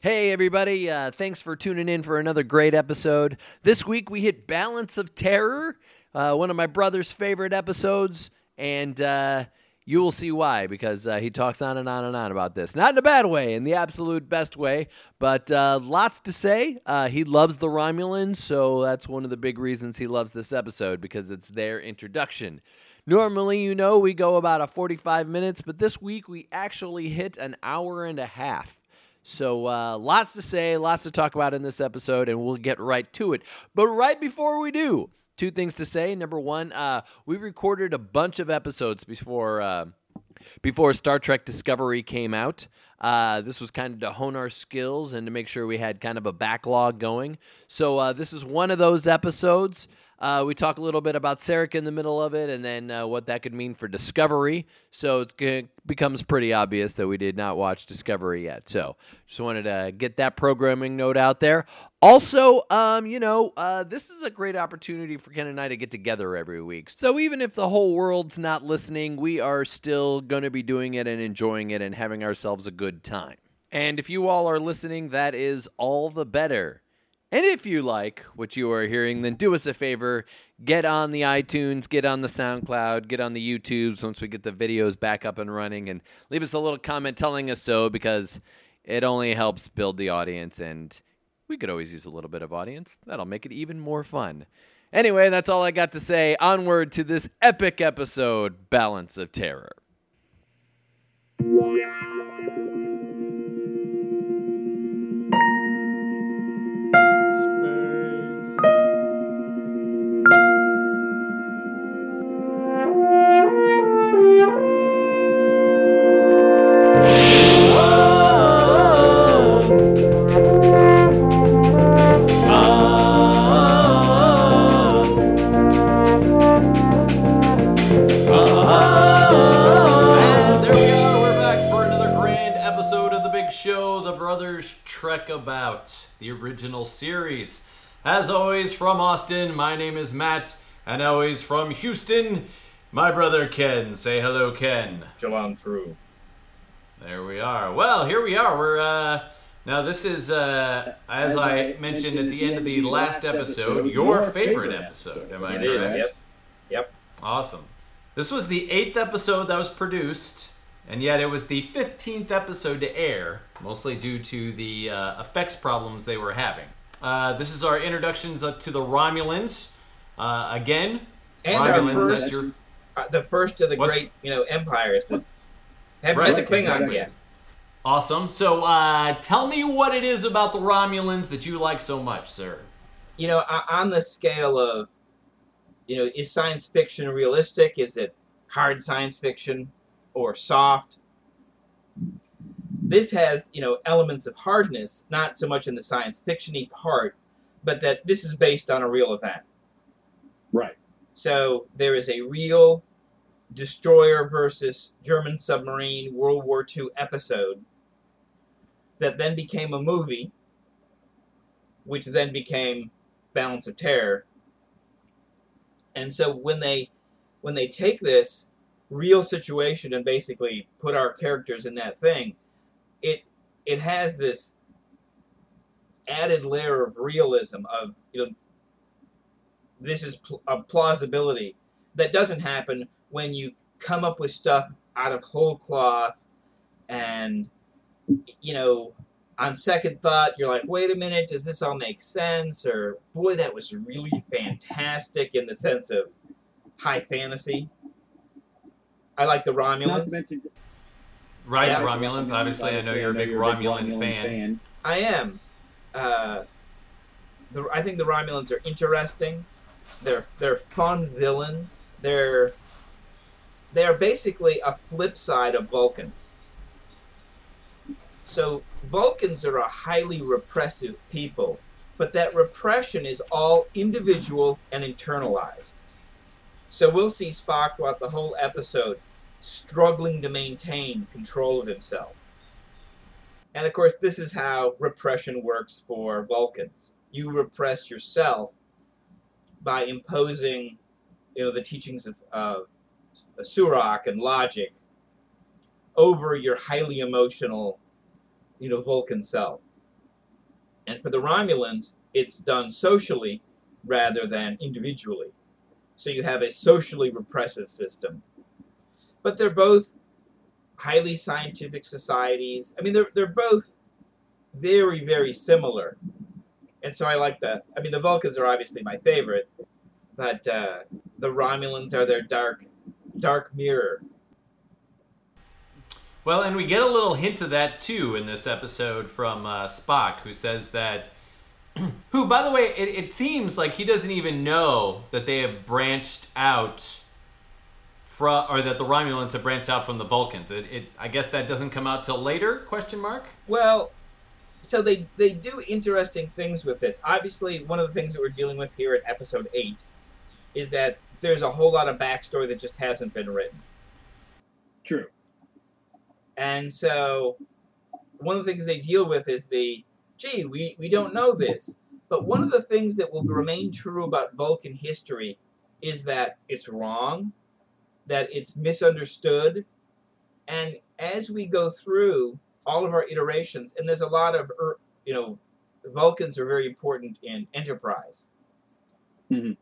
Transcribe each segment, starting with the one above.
Hey, everybody. Uh, thanks for tuning in for another great episode. This week we hit Balance of Terror, uh, one of my brother's favorite episodes, and uh, you will see why because uh, he talks on and on and on about this. Not in a bad way, in the absolute best way, but uh, lots to say. Uh, he loves the Romulans, so that's one of the big reasons he loves this episode because it's their introduction. Normally, you know, we go about a 45 minutes, but this week we actually hit an hour and a half. So, uh, lots to say, lots to talk about in this episode, and we'll get right to it. But right before we do, two things to say. Number one, uh, we recorded a bunch of episodes before uh, before Star Trek Discovery came out. Uh, this was kind of to hone our skills and to make sure we had kind of a backlog going. So uh, this is one of those episodes. Uh, we talk a little bit about Sarek in the middle of it, and then uh, what that could mean for Discovery. So it becomes pretty obvious that we did not watch Discovery yet. So just wanted to get that programming note out there. Also, um, you know, uh, this is a great opportunity for Ken and I to get together every week. So even if the whole world's not listening, we are still going to be doing it and enjoying it and having ourselves a good time. And if you all are listening, that is all the better. And if you like what you are hearing, then do us a favor get on the iTunes, get on the SoundCloud, get on the YouTubes once we get the videos back up and running, and leave us a little comment telling us so because it only helps build the audience, and we could always use a little bit of audience. That'll make it even more fun. Anyway, that's all I got to say. Onward to this epic episode Balance of Terror. Original series. As always, from Austin, my name is Matt, and always from Houston, my brother Ken. Say hello, Ken. Shalom True. There we are. Well, here we are. We're uh now this is uh as I mentioned at the end of the last episode, your favorite episode. Am I It is, correct? yes. Yep. Awesome. This was the eighth episode that was produced, and yet it was the 15th episode to air, mostly due to the uh, effects problems they were having. Uh, this is our introductions to the Romulans. Uh, again, And our first- your- Uh, the first of the great, you know, empires that haven't Right, met the Klingons exactly. yet. awesome. So uh, tell me what it is about the Romulans that you like so much, sir. You know, on the scale of, you know, is science fiction realistic? Is it hard science fiction or soft? This has, you know, elements of hardness, not so much in the science fictiony part, but that this is based on a real event. Right. So there is a real destroyer versus German submarine World War II episode that then became a movie, which then became Balance of Terror. And so when they when they take this real situation and basically put our characters in that thing, it it has this added layer of realism of you know this is pl- a plausibility that doesn't happen when you come up with stuff out of whole cloth and you know on second thought you're like wait a minute does this all make sense? or boy that was really fantastic in the sense of high fantasy i like the Not romulans to mention, Right, Yeah. Romulans. Obviously, I know you're a big Romulan fan. I am. Uh, the, I think the Romulans are interesting. They're they're fun villains. They're they're basically a flip side of Vulcans. So Vulcans are a highly repressive people, but that repression is all individual and internalized. So we'll see Spock throughout the whole episode struggling to maintain control of himself. And of course, this is how repression works for Vulcans. You repress yourself by imposing, you know, the teachings of, of Surak and logic over your highly emotional, you know, Vulcan self. And for the Romulans, it's done socially rather than individually. So you have a socially repressive system. But they're both highly scientific societies. I mean, they're, they're both very, very similar. And so I like that. I mean, the Vulcans are obviously my favorite, but uh, the Romulans are their dark, dark mirror. Well, and we get a little hint of that too in this episode from uh, Spock, who says that. who, by the way, it, it seems like he doesn't even know that they have branched out from, or that the Romulans have branched out from the Vulcans. It, it, I guess that doesn't come out till later? Question mark. Well, so they they do interesting things with this. Obviously, one of the things that we're dealing with here at episode eight is that there's a whole lot of backstory that just hasn't been written. True. And so one of the things they deal with is the gee, we, we don't know this. But one of the things that will remain true about Vulcan history is that it's wrong, that it's misunderstood, and as we go through all of our iterations, and there's a lot of, er, you know, Vulcans are very important in Enterprise. Mhm.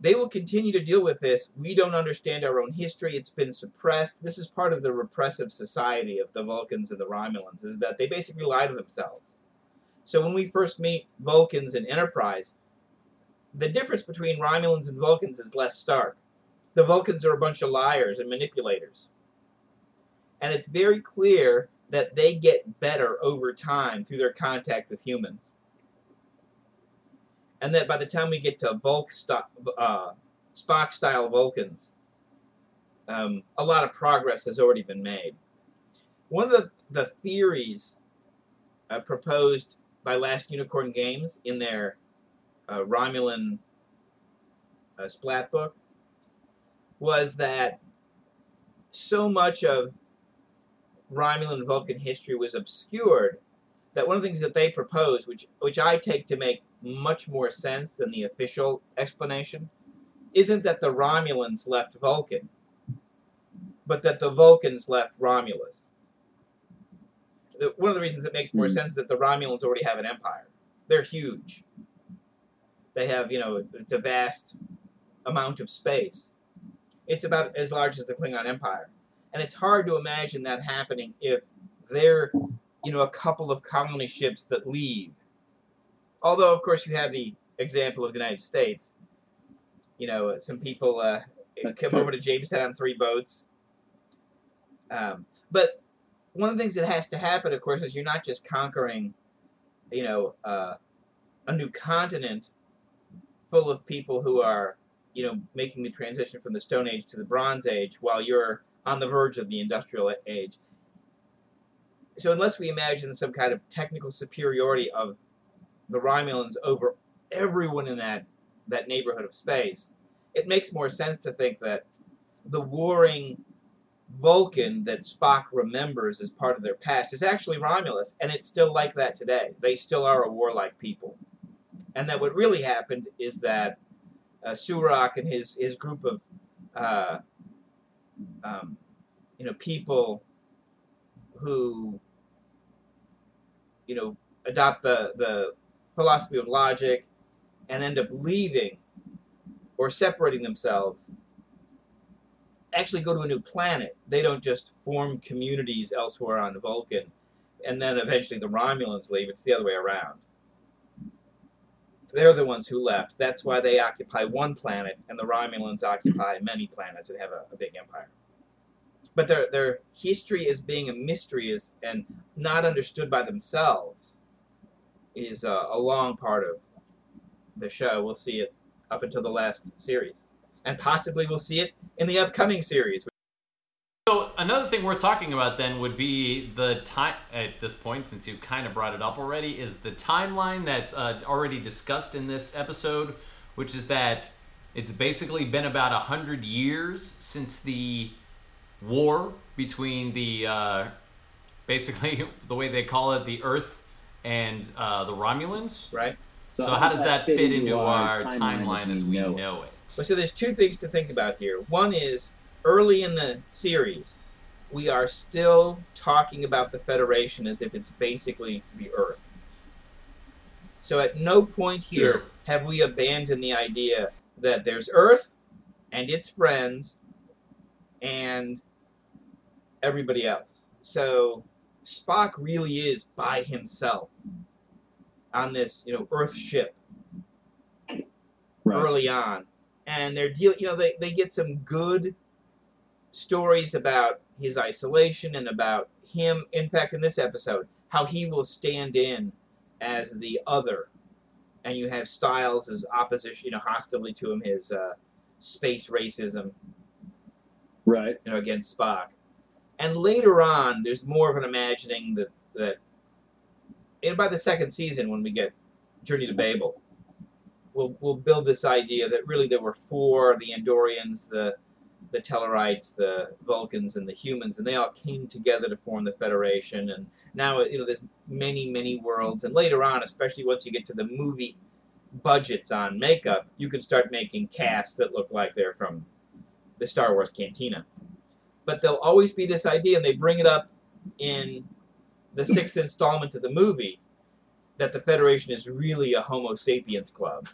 They will continue to deal with this. We don't understand our own history. It's been suppressed. This is part of the repressive society of the Vulcans and the Romulans, is that they basically lie to themselves. So when we first meet Vulcans in Enterprise, the difference between Romulans and Vulcans is less stark. The Vulcans are a bunch of liars and manipulators. And it's very clear that they get better over time through their contact with humans. And that by the time we get to Vulc st- uh, Spock style Vulcans, um, a lot of progress has already been made. One of the, the theories uh, proposed by Last Unicorn Games in their uh, Romulan uh, splat book was that so much of Romulan and Vulcan history was obscured that one of the things that they proposed, which which I take to make much more sense than the official explanation, isn't that the Romulans left Vulcan, but that the Vulcans left Romulus. The, one of the reasons it makes more Hmm. sense is that the Romulans already have an empire. They're huge. They have, you know, it's a vast amount of space. It's about as large as the Klingon Empire. And it's hard to imagine that happening if they're, you know, a couple of colony ships that leave. Although, of course, you have the example of the United States. You know, some people uh, come over to Jamestown on three boats. Um, but one of the things that has to happen, of course, is you're not just conquering, you know, uh, a new continent full of people who are, you know, making the transition from the Stone Age to the Bronze Age while you're on the verge of the Industrial Age. So unless we imagine some kind of technical superiority of the Romulans over everyone in that that neighborhood of space, it makes more sense to think that the warring Vulcan that Spock remembers as part of their past is actually Romulus, and it's still like that today. They still are a warlike people. And that what really happened is that uh, Surak and his, his group of uh, um, you know people who you know adopt the, the philosophy of logic and end up leaving or separating themselves actually go to a new planet. They don't just form communities elsewhere on Vulcan, and then eventually the Romulans leave. It's the other way around. They're the ones who left. That's why they occupy one planet, and the Romulans occupy many planets and have a, a big empire. But their their history as being a mystery is and not understood by themselves is a, a long part of the show. We'll see it up until the last series, and possibly we'll see it in the upcoming series. So another thing we're talking about then would be the time at this point, since you kind of brought it up already, is the timeline that's uh, already discussed in this episode, which is that it's basically been about a hundred years since the war between the uh, basically the way they call it the Earth and uh, the Romulans. Right. So, how does that fit into our timeline as we know it? Well, so there's two things to think about here. One is early in the series, we are still talking about the Federation as if it's basically the Earth. So at no point here have we abandoned the idea that there's Earth and its friends and everybody else. So Spock really is by himself on this, you know, Earth ship Right. early on. And they're dealing, you know, they, they get some good stories about his isolation and about him. In fact, in this episode, how he will stand in as the other. And you have Styles as opposition, you know, hostilely to him, his uh, space racism, Right. you know, against Spock. And later on, there's more of an imagining that that, and by the second season, when we get Journey to Babel, we'll we'll build this idea that really there were four: the Andorians, the the Tellarites, the Vulcans, and the humans, and they all came together to form the Federation. And now, you know, there's many, many worlds. And later on, especially once you get to the movie budgets on makeup, you can start making casts that look like they're from the Star Wars Cantina. But there'll always be this idea, and they bring it up in the sixth installment of the movie, that the Federation is really a Homo sapiens club.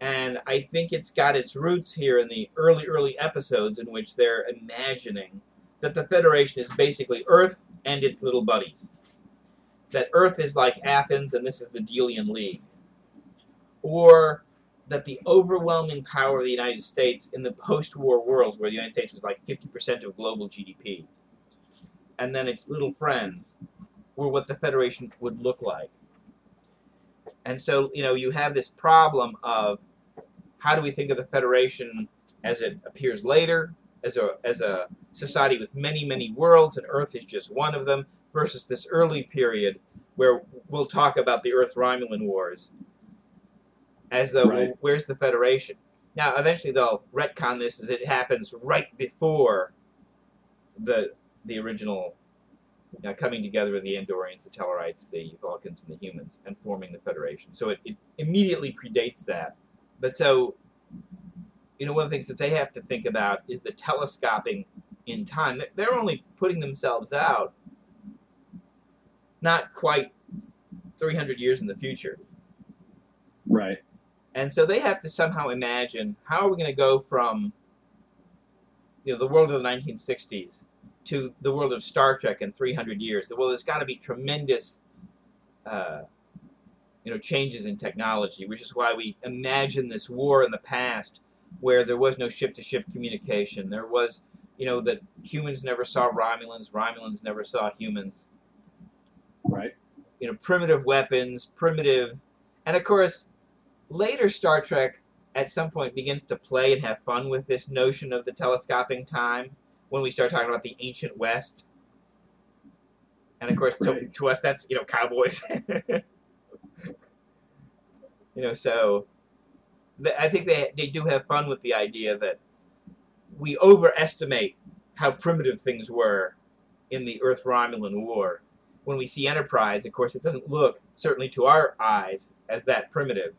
And I think it's got its roots here in the early, early episodes in which they're imagining that the Federation is basically Earth and its little buddies. That Earth is like Athens and this is the Delian League. Or that the overwhelming power of the United States in the post war world, where the United States was like 50% of global GDP, and then its little friends were what the Federation would look like. And so, you know, you have this problem of how do we think of the Federation as it appears later, as a, as a society with many, many worlds, and Earth is just one of them, versus this early period where we'll talk about the Earth Romulan Wars as though, Right. well, where's the Federation? Now, eventually they'll retcon this as it happens right before the the original uh, coming together of the Andorians, the Tellarites, the Vulcans, and the humans, and forming the Federation. So it, it immediately predates that. But so, you know, one of the things that they have to think about is the telescoping in time. They're- They're only putting themselves out not quite 300 years in the future. Right. And so they have to somehow imagine how are we going to go from you know the world of the 1960s to the world of Star Trek in 300 years. Well, there's got to be tremendous uh, you know changes in technology, which is why we imagine this war in the past where there was no ship-to-ship communication. There was you know that humans never saw Romulans, Romulans never saw humans. Right. You know, primitive weapons, primitive, and of course later Star Trek at some point begins to play and have fun with this notion of the telescoping time when we start talking about the ancient West. And of course, to, to us, that's you know cowboys. you know, so I think they they do have fun with the idea that we overestimate how primitive things were in the Earth Romulan War. When we see Enterprise, of course, it doesn't look certainly to our eyes as that primitive.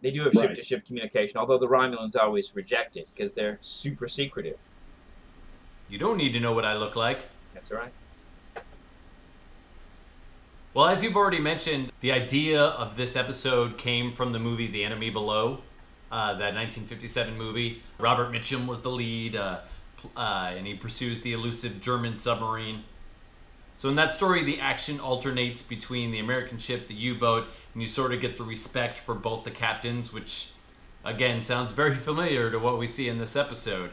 They do have ship-to-ship communication, although the Romulans always reject it because they're super secretive. You don't need to know what I look like. That's right. Well, as you've already mentioned, the idea of this episode came from the movie The Enemy Below, uh, that 1957 movie. Robert Mitchum was the lead, uh, uh, and he pursues the elusive German submarine. So in that story, the action alternates between the American ship, the U-boat, and you sort of get the respect for both the captains, which, again, sounds very familiar to what we see in this episode.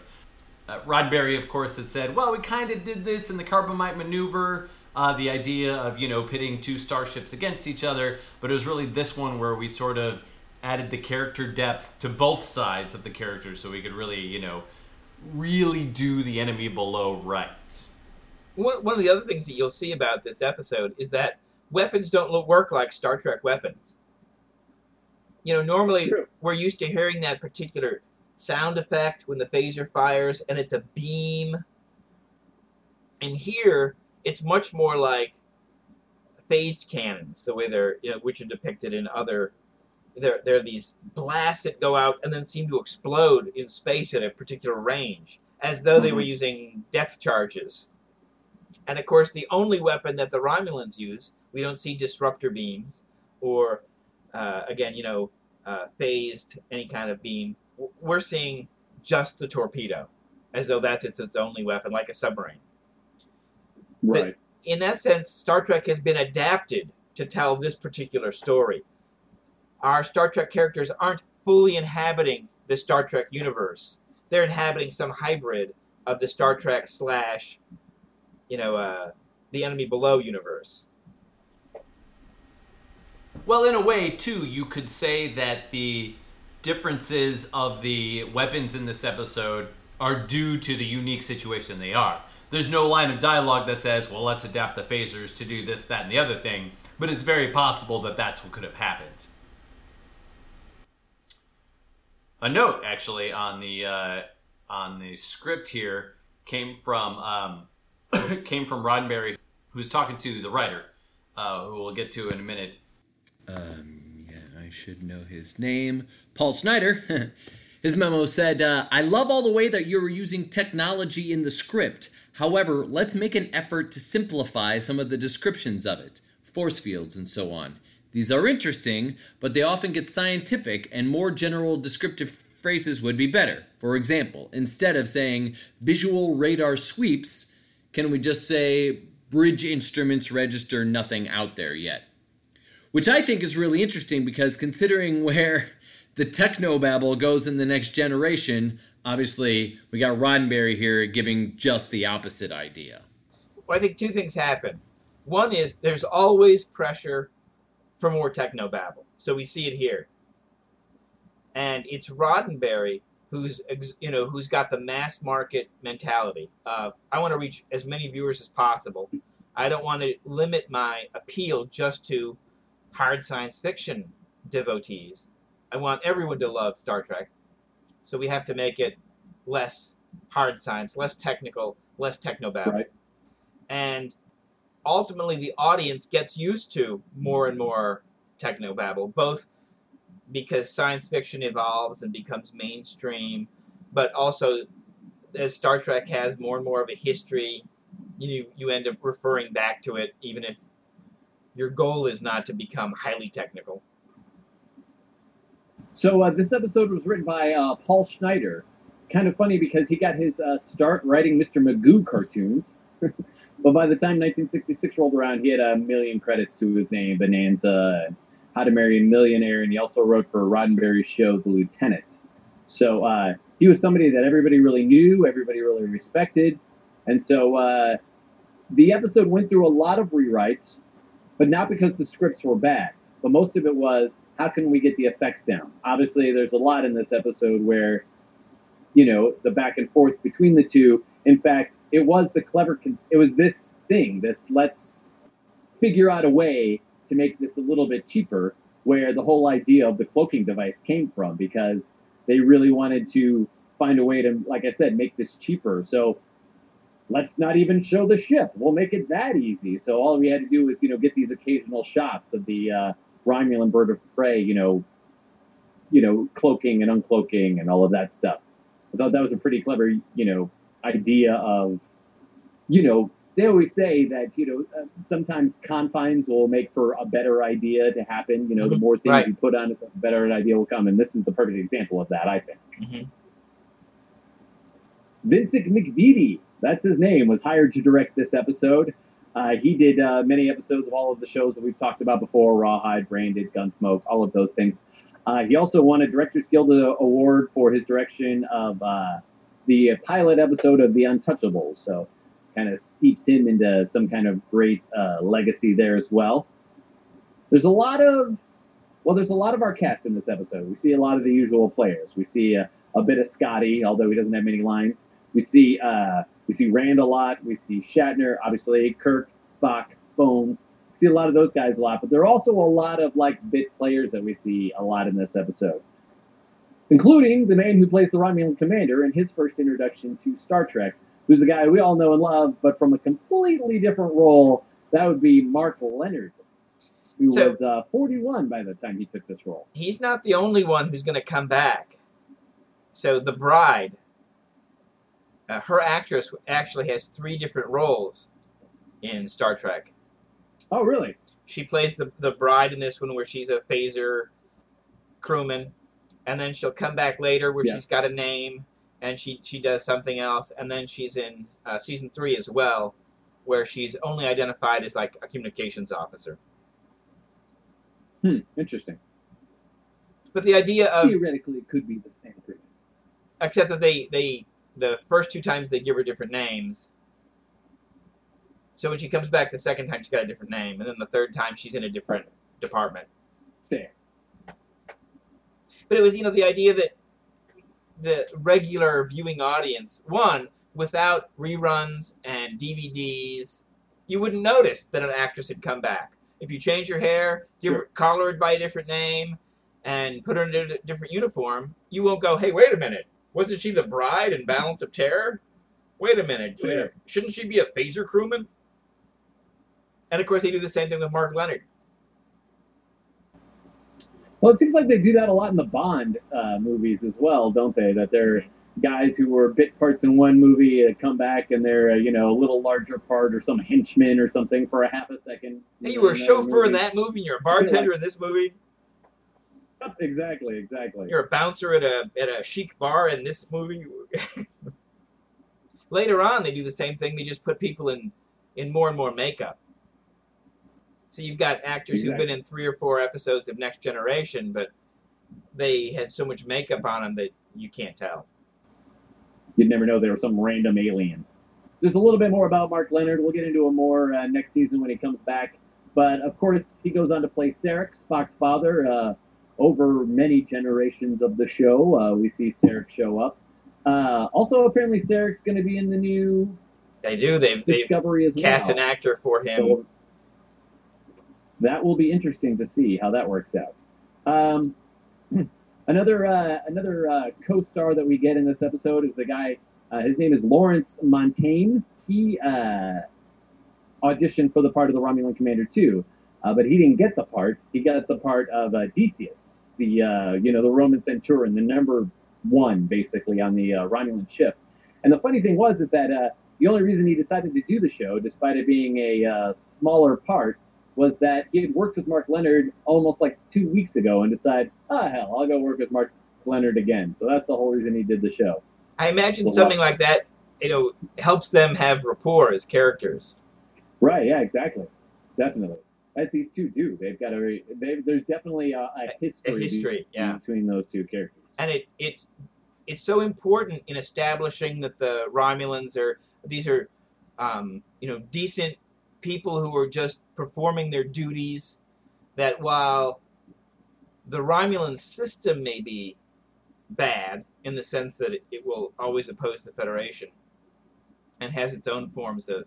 Uh, Roddenberry, of course, has said, well, we kind of did this in the Corbomite maneuver, uh, the idea of, you know, pitting two starships against each other, but it was really this one where we sort of added the character depth to both sides of the characters so we could really, you know, really do the enemy below right. One, one of the other things that you'll see about this episode is that weapons don't look, work like Star Trek weapons. You know, normally True. we're used to hearing that particular sound effect when the phaser fires and it's a beam. And here, it's much more like phased cannons, the way they're, you know, which are depicted in other. There, there are these blasts that go out and then seem to explode in space at a particular range, as though they were Mhm. using depth charges And of course, the only weapon that the Romulans use, we don't see disruptor beams or, uh, again, you know, uh, phased any kind of beam. We're seeing just the torpedo, as though that's its, its only weapon, like a submarine. Right. In that sense, Star Trek has been adapted to tell this particular story. Our Star Trek characters aren't fully inhabiting the Star Trek universe. They're inhabiting some hybrid of the Star Trek slash, you know, uh, the Enemy Below universe. Well, in a way, too, you could say that the differences of the weapons in this episode are due to the unique situation they are. There's no line of dialogue that says, well, let's adapt the phasers to do this, that, and the other thing, but it's very possible that that's what could have happened. A note, actually, on the uh, on the script here came from um, came from Roddenberry, who's talking to the writer, uh, who we'll get to in a minute. Um, yeah, I should know his name. Paul Schneider. his memo said, uh, I love all the way that you're using technology in the script. However, let's make an effort to simplify some of the descriptions of it, force fields and so on. These are interesting, but they often get scientific, and more general descriptive phrases would be better. For example, instead of saying visual radar sweeps, can we just say bridge instruments register nothing out there yet? which I think is really interesting because considering where the technobabble goes in the next generation, obviously we got Roddenberry here giving just the opposite idea. Well, I think two things happen. One is there's always pressure for more technobabble. So we see it here. And it's Roddenberry who's you know who's got the mass market mentality of I want to reach as many viewers as possible. I don't want to limit my appeal just to hard science fiction devotees. I want everyone to love Star Trek. So we have to make it less hard science, less technical, less technobabble. Right. And ultimately the audience gets used to more and more technobabble, both because science fiction evolves and becomes mainstream, but also as Star Trek has more and more of a history, you you end up referring back to it even if your goal is not to become highly technical. So uh, this episode was written by uh, Paul Schneider. Kind of funny because he got his uh, start writing Mr. Magoo cartoons, but by the time 1966 rolled around, he had a million credits to his name: Bonanza, How to Marry a Millionaire, and he also wrote for Roddenberry's show The Lieutenant. So uh, he was somebody that everybody really knew, everybody really respected, and so uh, the episode went through a lot of rewrites, but not because the scripts were bad but most of it was how can we get the effects down? Obviously there's a lot in this episode where you know the back and forth between the two. In fact it was the clever cons- it was this thing this let's figure out a way to make this a little bit cheaper where the whole idea of the cloaking device came from because they really wanted to find a way to like i said make this cheaper. So let's not even show the ship. We'll make it that easy. So all we had to do was you know get these occasional shots of the uh, Romulan bird of prey, you know, you know, cloaking and uncloaking and all of that stuff. I thought that was a pretty clever, you know, idea of, you know, they always say that you know uh, sometimes confines will make for a better idea to happen. You know, the Mhm. more things Right. you put on it, the better an idea will come. And this is the perfect example of that, I think. Mhm. Vincent McEveety, that's his name, was hired to direct this episode. Uh, he did uh, many episodes of all of the shows that we've talked about before Rawhide, Branded, Gunsmoke, all of those things. Uh, he also won a Directors Guild Award for his direction of uh, the pilot episode of The Untouchables. So, kind of steeps him into some kind of great uh, legacy there as well. There's a lot of, well, there's a lot of our cast in this episode. We see a lot of the usual players. We see a, a bit of Scotty, although he doesn't have many lines. We see uh, we see Rand a lot. We see Shatner, obviously Kirk, Spock, Bones. We see a lot of those guys a lot, but there are also a lot of like bit players that we see a lot in this episode, including the man who plays the Romulan commander in his first introduction to Star Trek, who's a guy we all know and love, but from a completely different role. That would be Mark Lenard, who So- was uh, 41 by the time he took this role. He's not the only one who's going to come back. So the bride, uh, her actress actually has three different roles in Star Trek. Oh, really? She plays the the bride in this one where she's a phaser crewman, and then she'll come back later where Yeah. she's got a name and she she does something else, and then she's in uh, season three as well, where she's only identified as like a communications officer. Hmm. Interesting. But the idea of Theoretically, it could be the same thing, except that they they the first two times they give her different names. So when she comes back the second time, she's got a different name, and then the third time she's in a different department. Fair. But it was you know the idea that the regular viewing audience, one without reruns and DVDs, you wouldn't notice that an actress had come back. If you change your hair, give her, Sure. call her by a different name, and put her in a different uniform, you won't go, "Hey, wait a minute, wasn't she the bride in Balance of Terror? Wait a minute, Fair. shouldn't she be a phaser crewman?" And of course, they do the same thing with Mark Lenard. Well, it seems like they do that a lot in the Bond uh, movies as well, don't they? That they're guys who were bit parts in one movie uh, come back and they're uh, you know a little larger part or some henchman or something for a half a second. Hey, you were a chauffeur in that movie, and you're a bartender in this movie. Exactly, exactly. You're a bouncer at a at a chic bar in this movie. Later on, they do the same thing. They just put people in in more and more makeup. So you've got actors who've been in three or four episodes of Next Generation, but they had so much makeup on them that you can't tell. You'd never know they were some random alien. There's a little bit more about Mark Lenard. We'll get into him more uh, next season when he comes back. But of course, he goes on to play Sarek, Spock's father. Uh, over many generations of the show, uh, we see Sarek show up. Uh, also, apparently, Sarek's going to be in the new They do. They've, they've Discovery as cast well. an actor for him. So that will be interesting to see how that works out. Um, another uh, another uh, co-star that we get in this episode is the guy. Uh, his name is Lawrence Montaigne. He uh, auditioned for the part of the Romulan Commander too, uh, but he didn't get the part. He got the part of uh, Decius, the uh, you know the Roman centurion, the number one basically on the uh, Romulan ship. And the funny thing was is that uh, the only reason he decided to do the show, despite it being a uh, smaller part, was that he had worked with Mark Lenard almost like two weeks ago and decided, ah, hell, I'll go work with Mark Lenard again. So that's the whole reason he did the show. I imagine lot. something like that, you know, helps them have rapport as characters. Right? Yeah, exactly, definitely. As these two do, they've got a. They, there's definitely a, a history, history, be- yeah. between those two characters. and it it it's so important in establishing that the Romulans are these are um, you know decent people who are just performing their duties. That while the Romulan system may be bad in the sense that it, it will always oppose the Federation and has its own forms of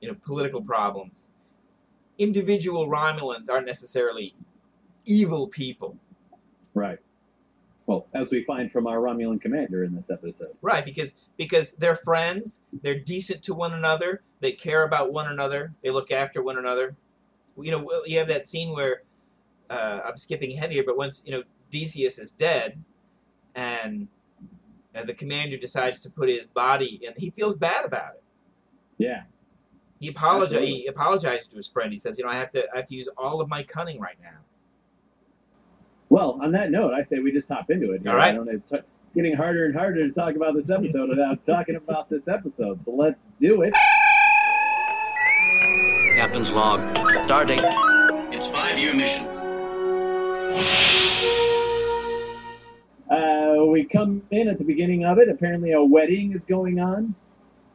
you know political problems. Individual Romulans aren't necessarily evil people. Right. Well, as we find from our Romulan commander in this episode. Right, because because they're friends, they're decent to one another, they care about one another, they look after one another. You know, you have that scene where uh, I'm skipping ahead here, but once you know Decius is dead, and uh, the commander decides to put his body in, he feels bad about it. Yeah. He apologized. He apologized to his friend. He says, "You know, I have to, I have to use all of my cunning right now." Well, on that note, I say we just hop into it. here. All right. I don't, it's getting harder and harder to talk about this episode without talking about this episode. So let's do it. Captain's log. Starting. It's five-year mission. Uh, we come in at the beginning of it. Apparently, a wedding is going on.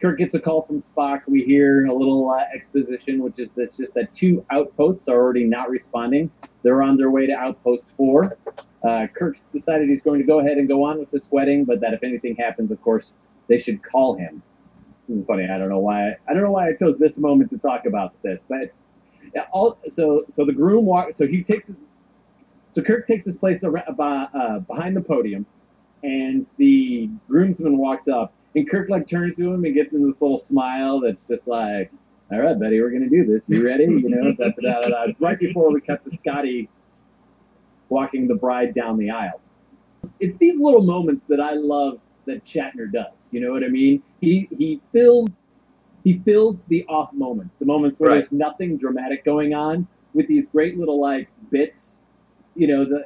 Kirk gets a call from Spock. We hear a little uh, exposition, which is this just that two outposts are already not responding. They're on their way to outpost four. Uh, Kirk's decided he's going to go ahead and go on with this wedding, but that if anything happens, of course, they should call him. This is funny. I don't know why. I don't know why I chose this moment to talk about this, but all so so the groom walk. So he takes his. So Kirk takes his place ar- uh, uh, behind the podium, and the groomsman walks up, and Kirk like turns to him and gives him this little smile that's just like, "All right, buddy, we're gonna do this. You ready?" You know, da, da, da, da, right before we cut to Scotty walking the bride down the aisle. It's these little moments that I love that Shatner does. You know what I mean? He he fills he fills the off moments, the moments where Right. there's nothing dramatic going on, with these great little like bits. You know, the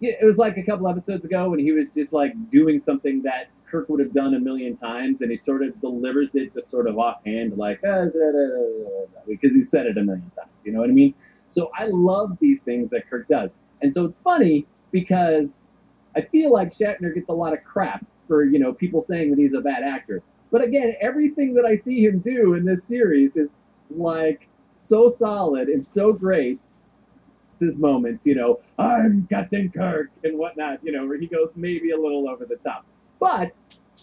it was like a couple episodes ago when he was just like doing something that Kirk would have done a million times, and he sort of delivers it just sort of offhand, like "Ah, da, da, da, da, da," because he said it a million times. You know what I mean? So I love these things that Kirk does, and so it's funny because I feel like Shatner gets a lot of crap for you know people saying that he's a bad actor. But again, everything that I see him do in this series is, is like so solid and so great. His moments, you know, I'm Captain Kirk and whatnot, you know, where he goes maybe a little over the top. But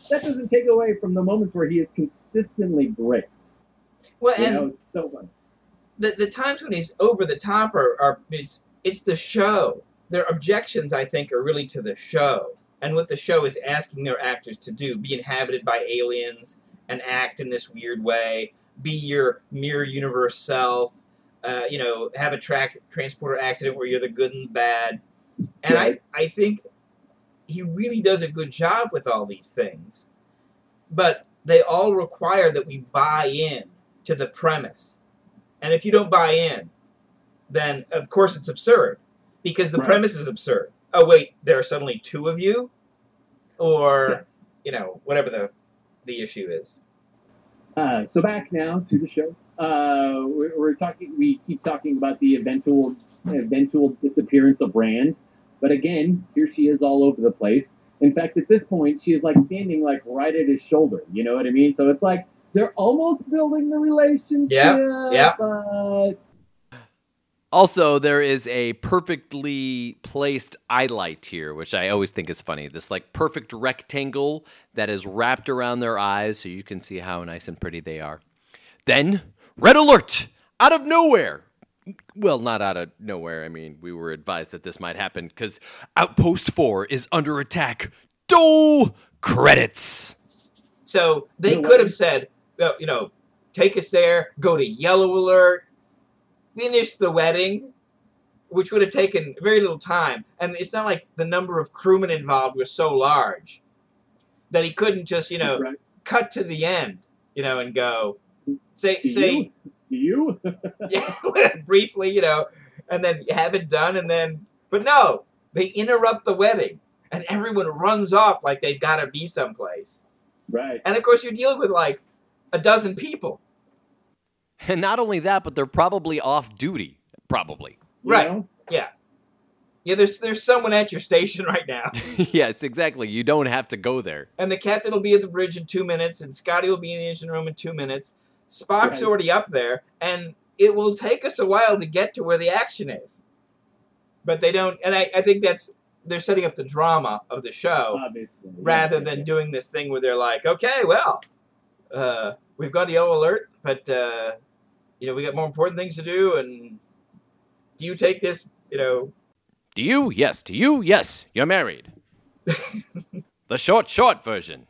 that doesn't take away from the moments where he is consistently great. Well, You and know, it's so fun. the, the times when he's over the top are, are it's it's the show. Their objections, I think, are really to the show and what the show is asking their actors to do: be inhabited by aliens and act in this weird way, be your mirror universe self. Uh, you know, have a track transporter accident where you're the good and the bad. And Right. I, I think he really does a good job with all these things. But they all require that we buy in to the premise. And if you don't buy in, then of course it's absurd because the Right. premise is absurd. Oh wait, there are suddenly two of you, or Yes. you know whatever the the issue is. Uh, so back now to the show. Uh, we're, we're talking. We keep talking about the eventual eventual disappearance of Rand, but again, here she is all over the place. In fact, at this point, she is like standing like right at his shoulder. You know what I mean? So it's like they're almost building the relationship. yeah. But Also, there is a perfectly placed eye light here, which I always think is funny. This like perfect rectangle that is wrapped around their eyes so you can see how nice and pretty they are. Then, red alert! Out of nowhere! Well, not out of nowhere. I mean, we were advised that this might happen because Outpost 4 is under attack. Do credits! So they You know could have said, you know, take us there, go to yellow alert, finish the wedding, which would have taken very little time. And it's not like the number of crewmen involved was so large that he couldn't just, you know, Right. cut to the end, you know, and go say do say you? Do you? yeah, briefly, you know, and then have it done, and then, but no, they interrupt the wedding, and everyone runs off like they've got to be someplace. right. And of course, you're dealing with like a dozen people. And not only that, but they're probably off duty. Probably. You Right. know? Yeah. Yeah, there's there's someone at your station right now, yes, exactly. You don't have to go there. and the captain will be at the bridge in two minutes, and Scotty will be in the engine room in two minutes. Spock's Right. already up there, and it will take us a while to get to where the action is. But they don't, and I, I think that's they're setting up the drama of the show Obviously. rather yeah, than yeah. doing this thing where they're like, okay, well, uh, we've got a yellow alert, but uh, you know we got more important things to do, and do you take this, you know, Do you? Yes. Do you? Yes. You're married. the short, short version.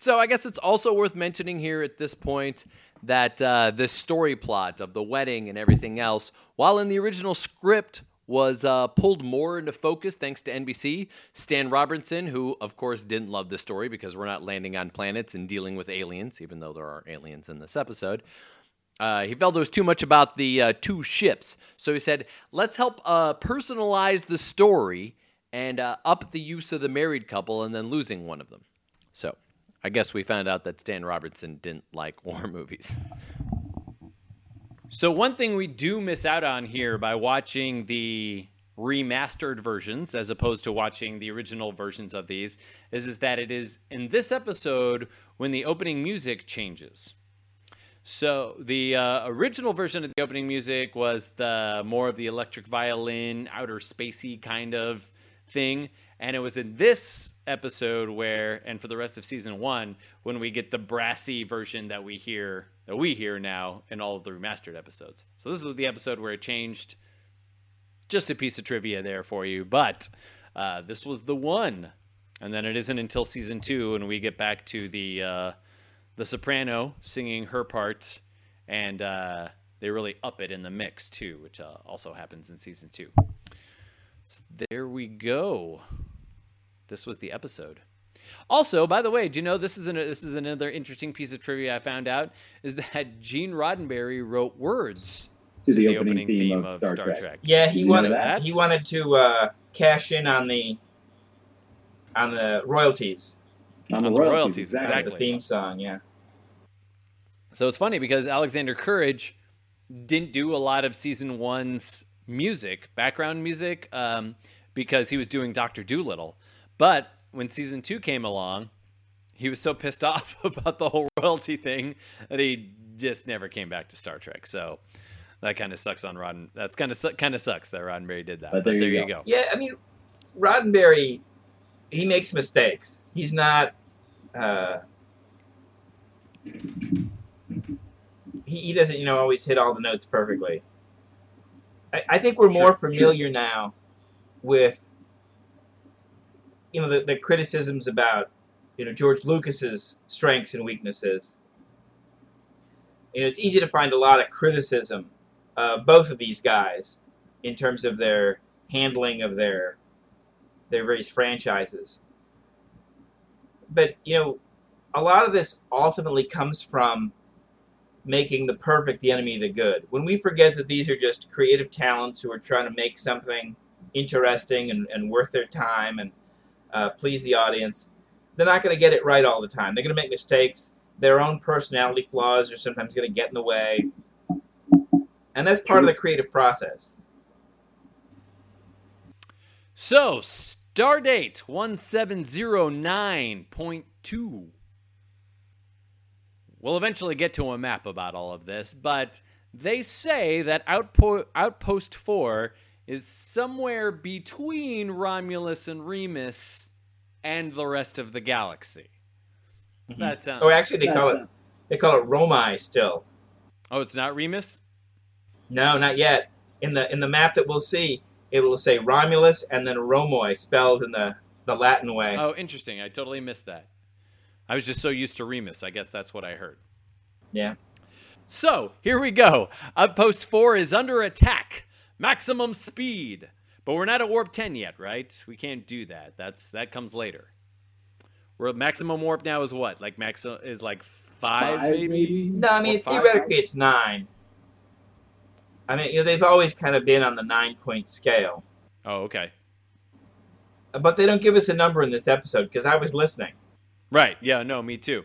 So I guess it's also worth mentioning here at this point that uh, this story plot of the wedding and everything else, while in the original script was uh, pulled more into focus thanks to NBC. Stan Robertson, who of course didn't love this story because we're not landing on planets and dealing with aliens, even though there are aliens in this episode. Uh, he felt it was too much about the uh, two ships. So he said, let's help uh, personalize the story and uh, up the use of the married couple and then losing one of them. So I guess we found out that Stan Robertson didn't like war movies. So one thing we do miss out on here by watching the remastered versions as opposed to watching the original versions of these is, is that it is in this episode when the opening music changes. So the uh, original version of the opening music was the more of the electric violin, outer spacey kind of thing, and it was in this episode where, and for the rest of season one, when we get the brassy version that we hear that we hear now in all of the remastered episodes. So this was the episode where it changed. Just a piece of trivia there for you, but uh, this was the one, and then it isn't until season two when we get back to the. Uh, the soprano singing her part, and uh, they really up it in the mix too, which uh, also happens in season two. So there we go. This was the episode. Also, by the way, do you know this is an, this is another interesting piece of trivia I found out is that Gene Roddenberry wrote words To the opening theme of Star Trek. Yeah, he you wanted that? he wanted to uh, cash in on the on the royalties On the On the royalties, royalties, of Exactly. the theme song. Yeah, So it's funny because Alexander Courage didn't do a lot of season one's music, background music, um, because he was doing Doctor Dolittle. But when season two came along, he was so pissed off about the whole royalty thing that he just never came back to Star Trek. So that kind of sucks on Rodden. That's kind of kind of sucks that Roddenberry did that. But But, there there, you you go. go. yeah. I mean, Roddenberry, he makes mistakes. He's not. Uh, he, he doesn't, you know, always hit all the notes perfectly. I, I think we're more Sure, familiar now with, you know, the, the criticisms about, you know, George Lucas's strengths and weaknesses. You know, it's easy to find a lot of criticism of both of these guys in terms of their handling of their their various franchises. But you know, a lot of this ultimately comes from making the perfect the enemy of the good. When we forget that these are just creative talents who are trying to make something interesting and, and worth their time and uh, please the audience, they're not going to get it right all the time. They're going to make mistakes. Their own personality flaws are sometimes going to get in the way. And that's part of the creative process. So, Stardate 1709.2. We'll eventually get to a map about all of this, but they say that Outpo- Outpost 4 is somewhere between Romulus and Remus and the rest of the galaxy. Mhm. That sounds. Oh, actually, they call it they call it Romi still. Oh, it's not Remus? No, not yet. In the in the map that we'll see, it will say Romulus and then Romoi spelled in the, the Latin way. Oh, interesting. I totally missed that. I was just so used to Remus. I guess that's what I heard. Yeah. So, here we go. Outpost 4 is under attack. Maximum speed. But we're not at warp 10 yet, right? We can't do that. That's that comes later. We're at maximum warp now is what? Like maximum is like 5, Five, maybe? maybe? No, I mean Or five? theoretically it's nine. I mean, you know, they've always kind of been on the nine point scale, Oh, okay. but they don't give us a number in this episode because I was listening. Right. Yeah, no, me too.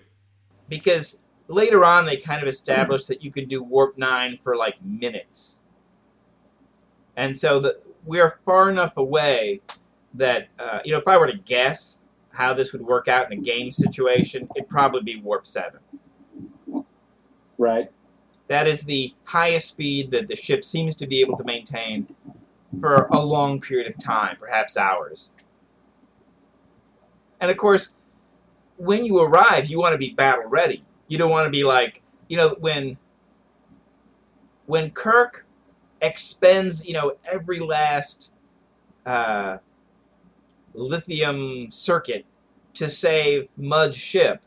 Because later on they kind of established that you could do warp nine for like minutes, and so the, we are far enough away that uh, you know if I were to guess how this would work out in a game situation, it'd probably be warp seven. Right. That is the highest speed that the ship seems to be able to maintain for a long period of time, perhaps hours. And of course, when you arrive, you want to be battle ready. You don't want to be like, you know, when when Kirk expends, you know, every last uh, lithium circuit to save Mudd's ship,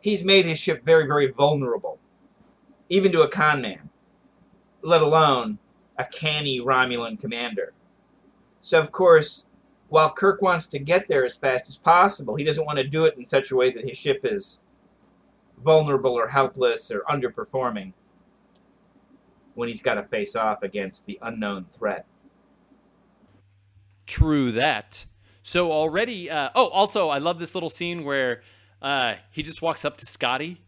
he's made his ship very, very vulnerable even to a con man, let alone a canny Romulan commander. So, of course, while Kirk wants to get there as fast as possible, he doesn't want to do it in such a way that his ship is vulnerable or helpless or underperforming when he's got to face off against the unknown threat. True that. So already, uh, oh, also, I love this little scene where uh, he just walks up to Scotty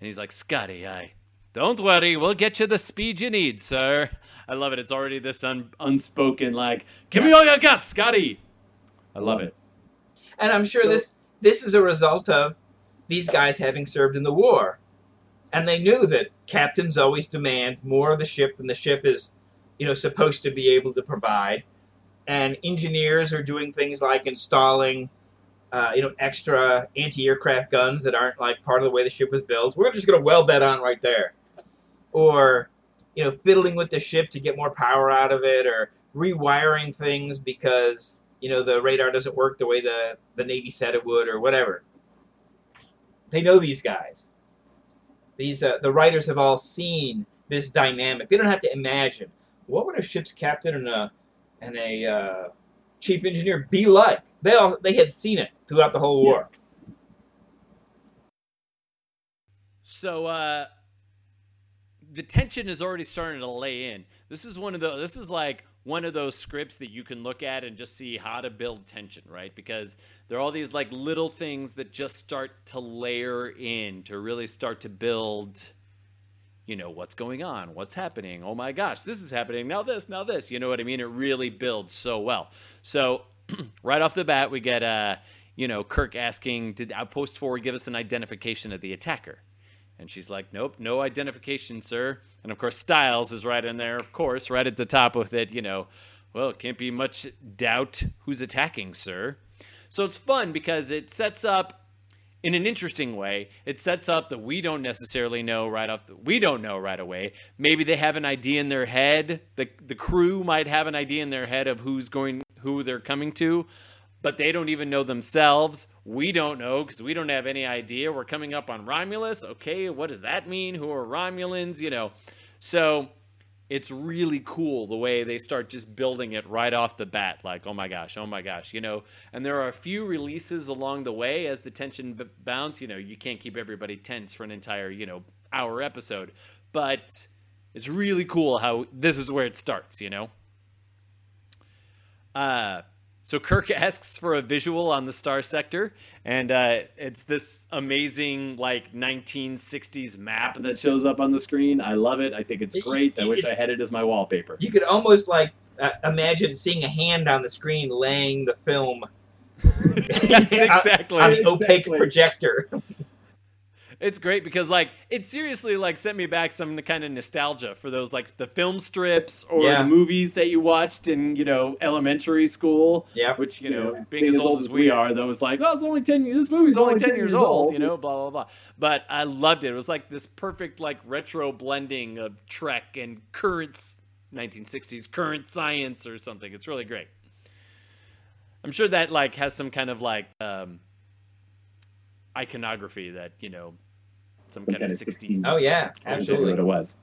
and he's like, Scotty, I. Don't worry, we'll get you the speed you need, sir. I love it. It's already this un- unspoken, like, give me all you got, Scotty. I love it. And I'm sure this this is a result of these guys having served in the war. And they knew that captains always demand more of the ship than the ship is, you know, supposed to be able to provide. And engineers are doing things like installing uh, you know, extra anti-aircraft guns that aren't like part of the way the ship was built. We're just going to weld that on right there, or you know, fiddling with the ship to get more power out of it, or rewiring things because you know the radar doesn't work the way the the Navy said it would, or whatever. They know these guys. These uh, the writers have all seen this dynamic. They don't have to imagine what would a ship's captain and a and a uh, chief engineer be like. They all they had seen it throughout the whole war. So uh, the tension is already starting to lay in. This is one of the. This is like one of those scripts that you can look at and just see how to build tension, right? Because there are all these like little things that just start to layer in to really start to build you know what's going on what's happening. Oh my gosh this is happening. Now this now this. You know what i mean? It really builds so well. So right off the bat we get uh you know kirk asking did outpost 4 give us an identification of the attacker and she's like nope no identification sir and of course Stiles is right in there of course right at the top with it you know well it can't be much doubt who's attacking sir so it's fun because it sets up in an interesting way. It sets up that we don't necessarily know right off the, we don't know right away. Maybe they have an idea in their head. The the crew might have an idea in their head of who's going who they're coming to, but they don't even know themselves. We don't know because we don't have any idea. We're coming up on Romulus. Okay, what does that mean? Who are Romulans? You know. So it's really cool the way they start just building it right off the bat like oh my gosh oh my gosh you know and there are a few releases along the way as the tension b- bounce you know you can't keep everybody tense for an entire you know hour episode but it's really cool how this is where it starts you know uh so Kirk asks for a visual on the star sector, and uh, it's this amazing like 1960s map that shows up on the screen. I love it. I think it's great. I wish I had it as my wallpaper. You could almost like uh, imagine seeing a hand on the screen laying the film Yes, exactly. on the opaque projector. It's great because like it seriously like sent me back some kind of nostalgia for those like the film strips or Yeah. the movies that you watched in you know elementary school. Yeah. Which you know, being as old as we are, though, was like, oh, it's only ten. This movie's only ten years old. You know, blah blah blah. But I loved it. It was like this perfect like retro blending of Trek and current 1960s current science or something. It's really great. I'm sure that like has some kind of like um, iconography that you know some, Some kind, of kind of 60s. 60s. Oh yeah, absolutely. what it was.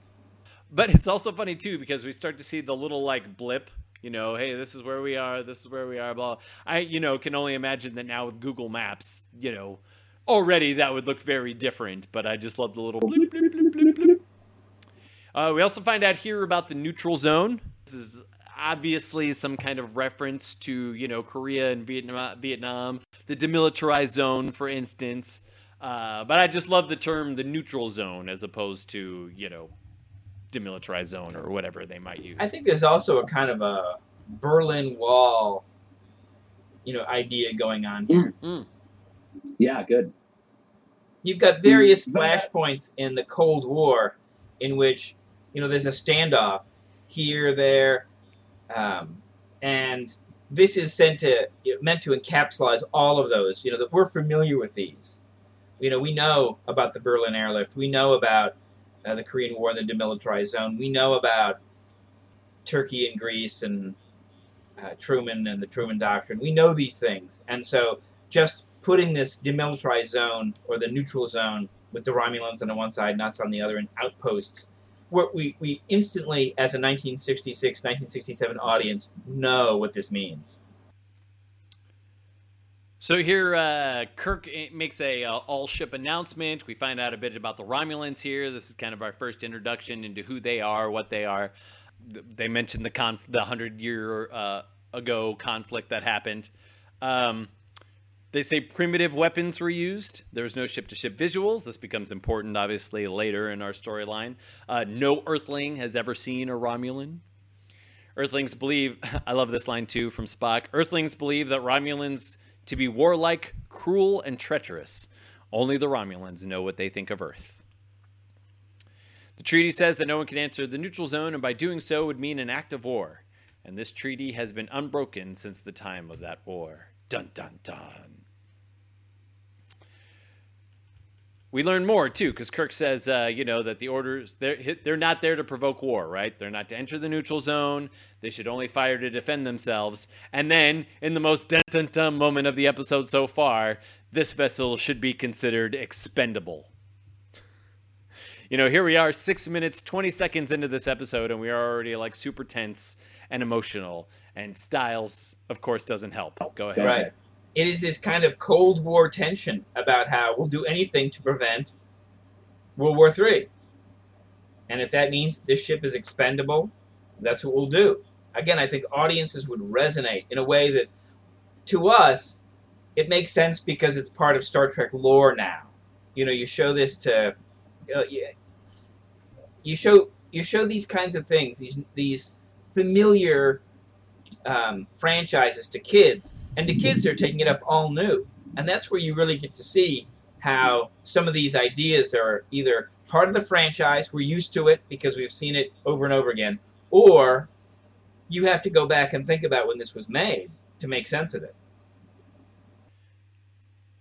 But it's also funny too because we start to see the little like blip. You know, hey, this is where we are. This is where we are. Blah. I, you know, can only imagine that now with Google Maps. You know, already that would look very different. But I just love the little blip, blip, blip, blip, blip. Uh, we also find out here about the neutral zone. This is obviously some kind of reference to you know Korea and Vietnam, Vietnam, the demilitarized zone, for instance. Uh, but I just love the term the neutral zone as opposed to you know demilitarized zone or whatever they might use. I think there's also a kind of a Berlin Wall, you know, idea going on here. Yeah, good. You've got various Mm, but- flashpoints in the Cold War, in which you know there's a standoff here, there, um, and this is sent to you know, meant to encapsulate all of those. You know that we're familiar with these. You know, we know about the Berlin airlift. We know about uh, the Korean War and the demilitarized zone. We know about Turkey and Greece and uh, Truman and the Truman Doctrine. We know these things, and so just putting this demilitarized zone or the neutral zone with the Romulans on the one side and us on the other and outposts, we, we instantly, as a 1966, 1967 audience, know what this means. So here, uh, Kirk eh, makes a uh, all ship announcement. We find out a bit about the Romulans here. This is kind of our first introduction into who they are, what they are. They mentioned the conf- the hundred year uh, ago conflict that happened. Um, they say primitive weapons were used. There was no ship to ship visuals. This becomes important, obviously, later in our storyline. Uh, no Earthling has ever seen a Romulan. Earthlings believe, I love this line too from Spock Earthlings believe that Romulans to be warlike, cruel, and treacherous. Only the Romulans know what they think of Earth. The treaty says that no one can enter the neutral zone, and by doing so would mean an act of war. And this treaty has been unbroken since the time of that war. Dun dun dun. We learn more too, because Kirk says, uh, you know, that the orders they're they're not there to provoke war, right? They're not to enter the neutral zone. They should only fire to defend themselves. And then, in the most dun moment of the episode so far, this vessel should be considered expendable. You know, here we are, six minutes, 20 seconds into this episode, and we are already like super tense and emotional. And Stiles, of course, doesn't help. Go ahead. Right. It is this kind of Cold War tension about how we'll do anything to prevent World War III. And if that means this ship is expendable, that's what we'll do. Again, I think audiences would resonate in a way that, to us, it makes sense because it's part of Star Trek lore now. You know, you show this to, uh, you, you show you show these kinds of things, these these familiar um, franchises to kids, and the kids are taking it up all new, and that's where you really get to see how some of these ideas are either part of the franchise, we're used to it because we've seen it over and over again, or you have to go back and think about when this was made to make sense of it.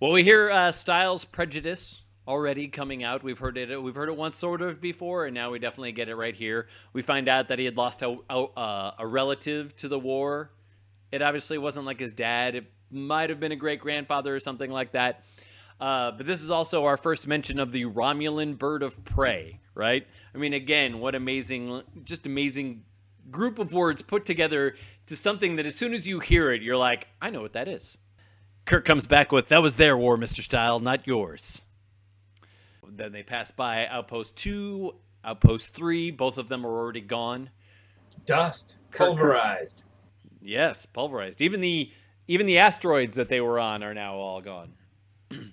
Well, we hear uh, Stiles Prejudice already coming out. We've heard it. We've heard it once sort of before, and now we definitely get it right here. We find out that he had lost a, a, a relative to the war. It obviously wasn't like his dad. It might have been a great grandfather or something like that. Uh, but this is also our first mention of the Romulan bird of prey, right? I mean, again, what amazing, just amazing group of words put together to something that as soon as you hear it, you're like, I know what that is. Kirk comes back with, That was their war, Mr. Style, not yours. Then they pass by Outpost 2, Outpost 3. Both of them are already gone. Dust, pulverized. Yes, pulverized. Even the even the asteroids that they were on are now all gone.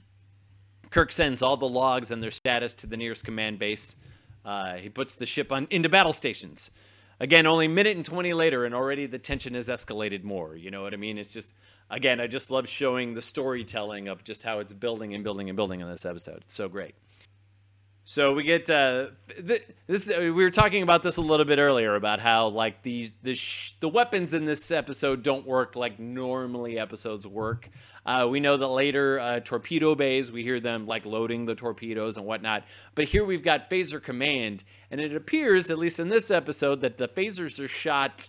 Kirk sends all the logs and their status to the nearest command base. Uh, he puts the ship on into battle stations. Again, only a minute and 20 later, and already the tension has escalated more. You know what I mean? It's just, again, I just love showing the storytelling of just how it's building and building and building in this episode. It's so great. So we get uh, th- this. Uh, we were talking about this a little bit earlier about how like these the sh- the weapons in this episode don't work like normally episodes work. Uh, we know that later uh, torpedo bays we hear them like loading the torpedoes and whatnot. But here we've got phaser command, and it appears at least in this episode that the phasers are shot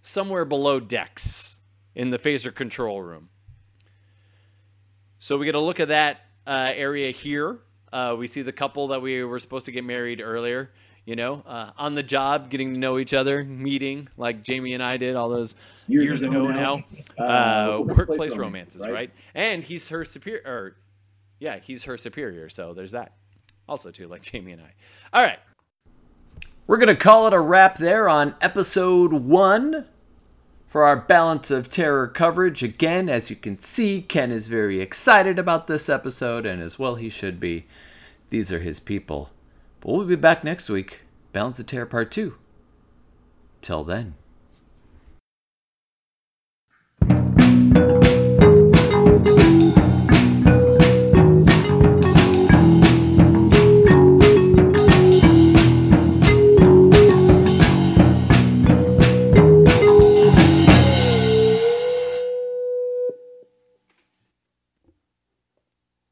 somewhere below decks in the phaser control room. So we get a look at that uh, area here. Uh, we see the couple that we were supposed to get married earlier, you know, uh, on the job, getting to know each other, meeting like Jamie and I did all those years, Years ago, ago now. now. Uh, Uh, workplace, workplace romances, romances, right? right? And he's her superior. Or, yeah, he's her superior. So there's that. Also, too, like Jamie and I. All right. We're going to call it a wrap there on episode one for our Balance of Terror coverage. Again, as you can see, Ken is very excited about this episode, and as well he should be. These are his people. But we'll be back next week. Balance of Terror Part 2. Till then.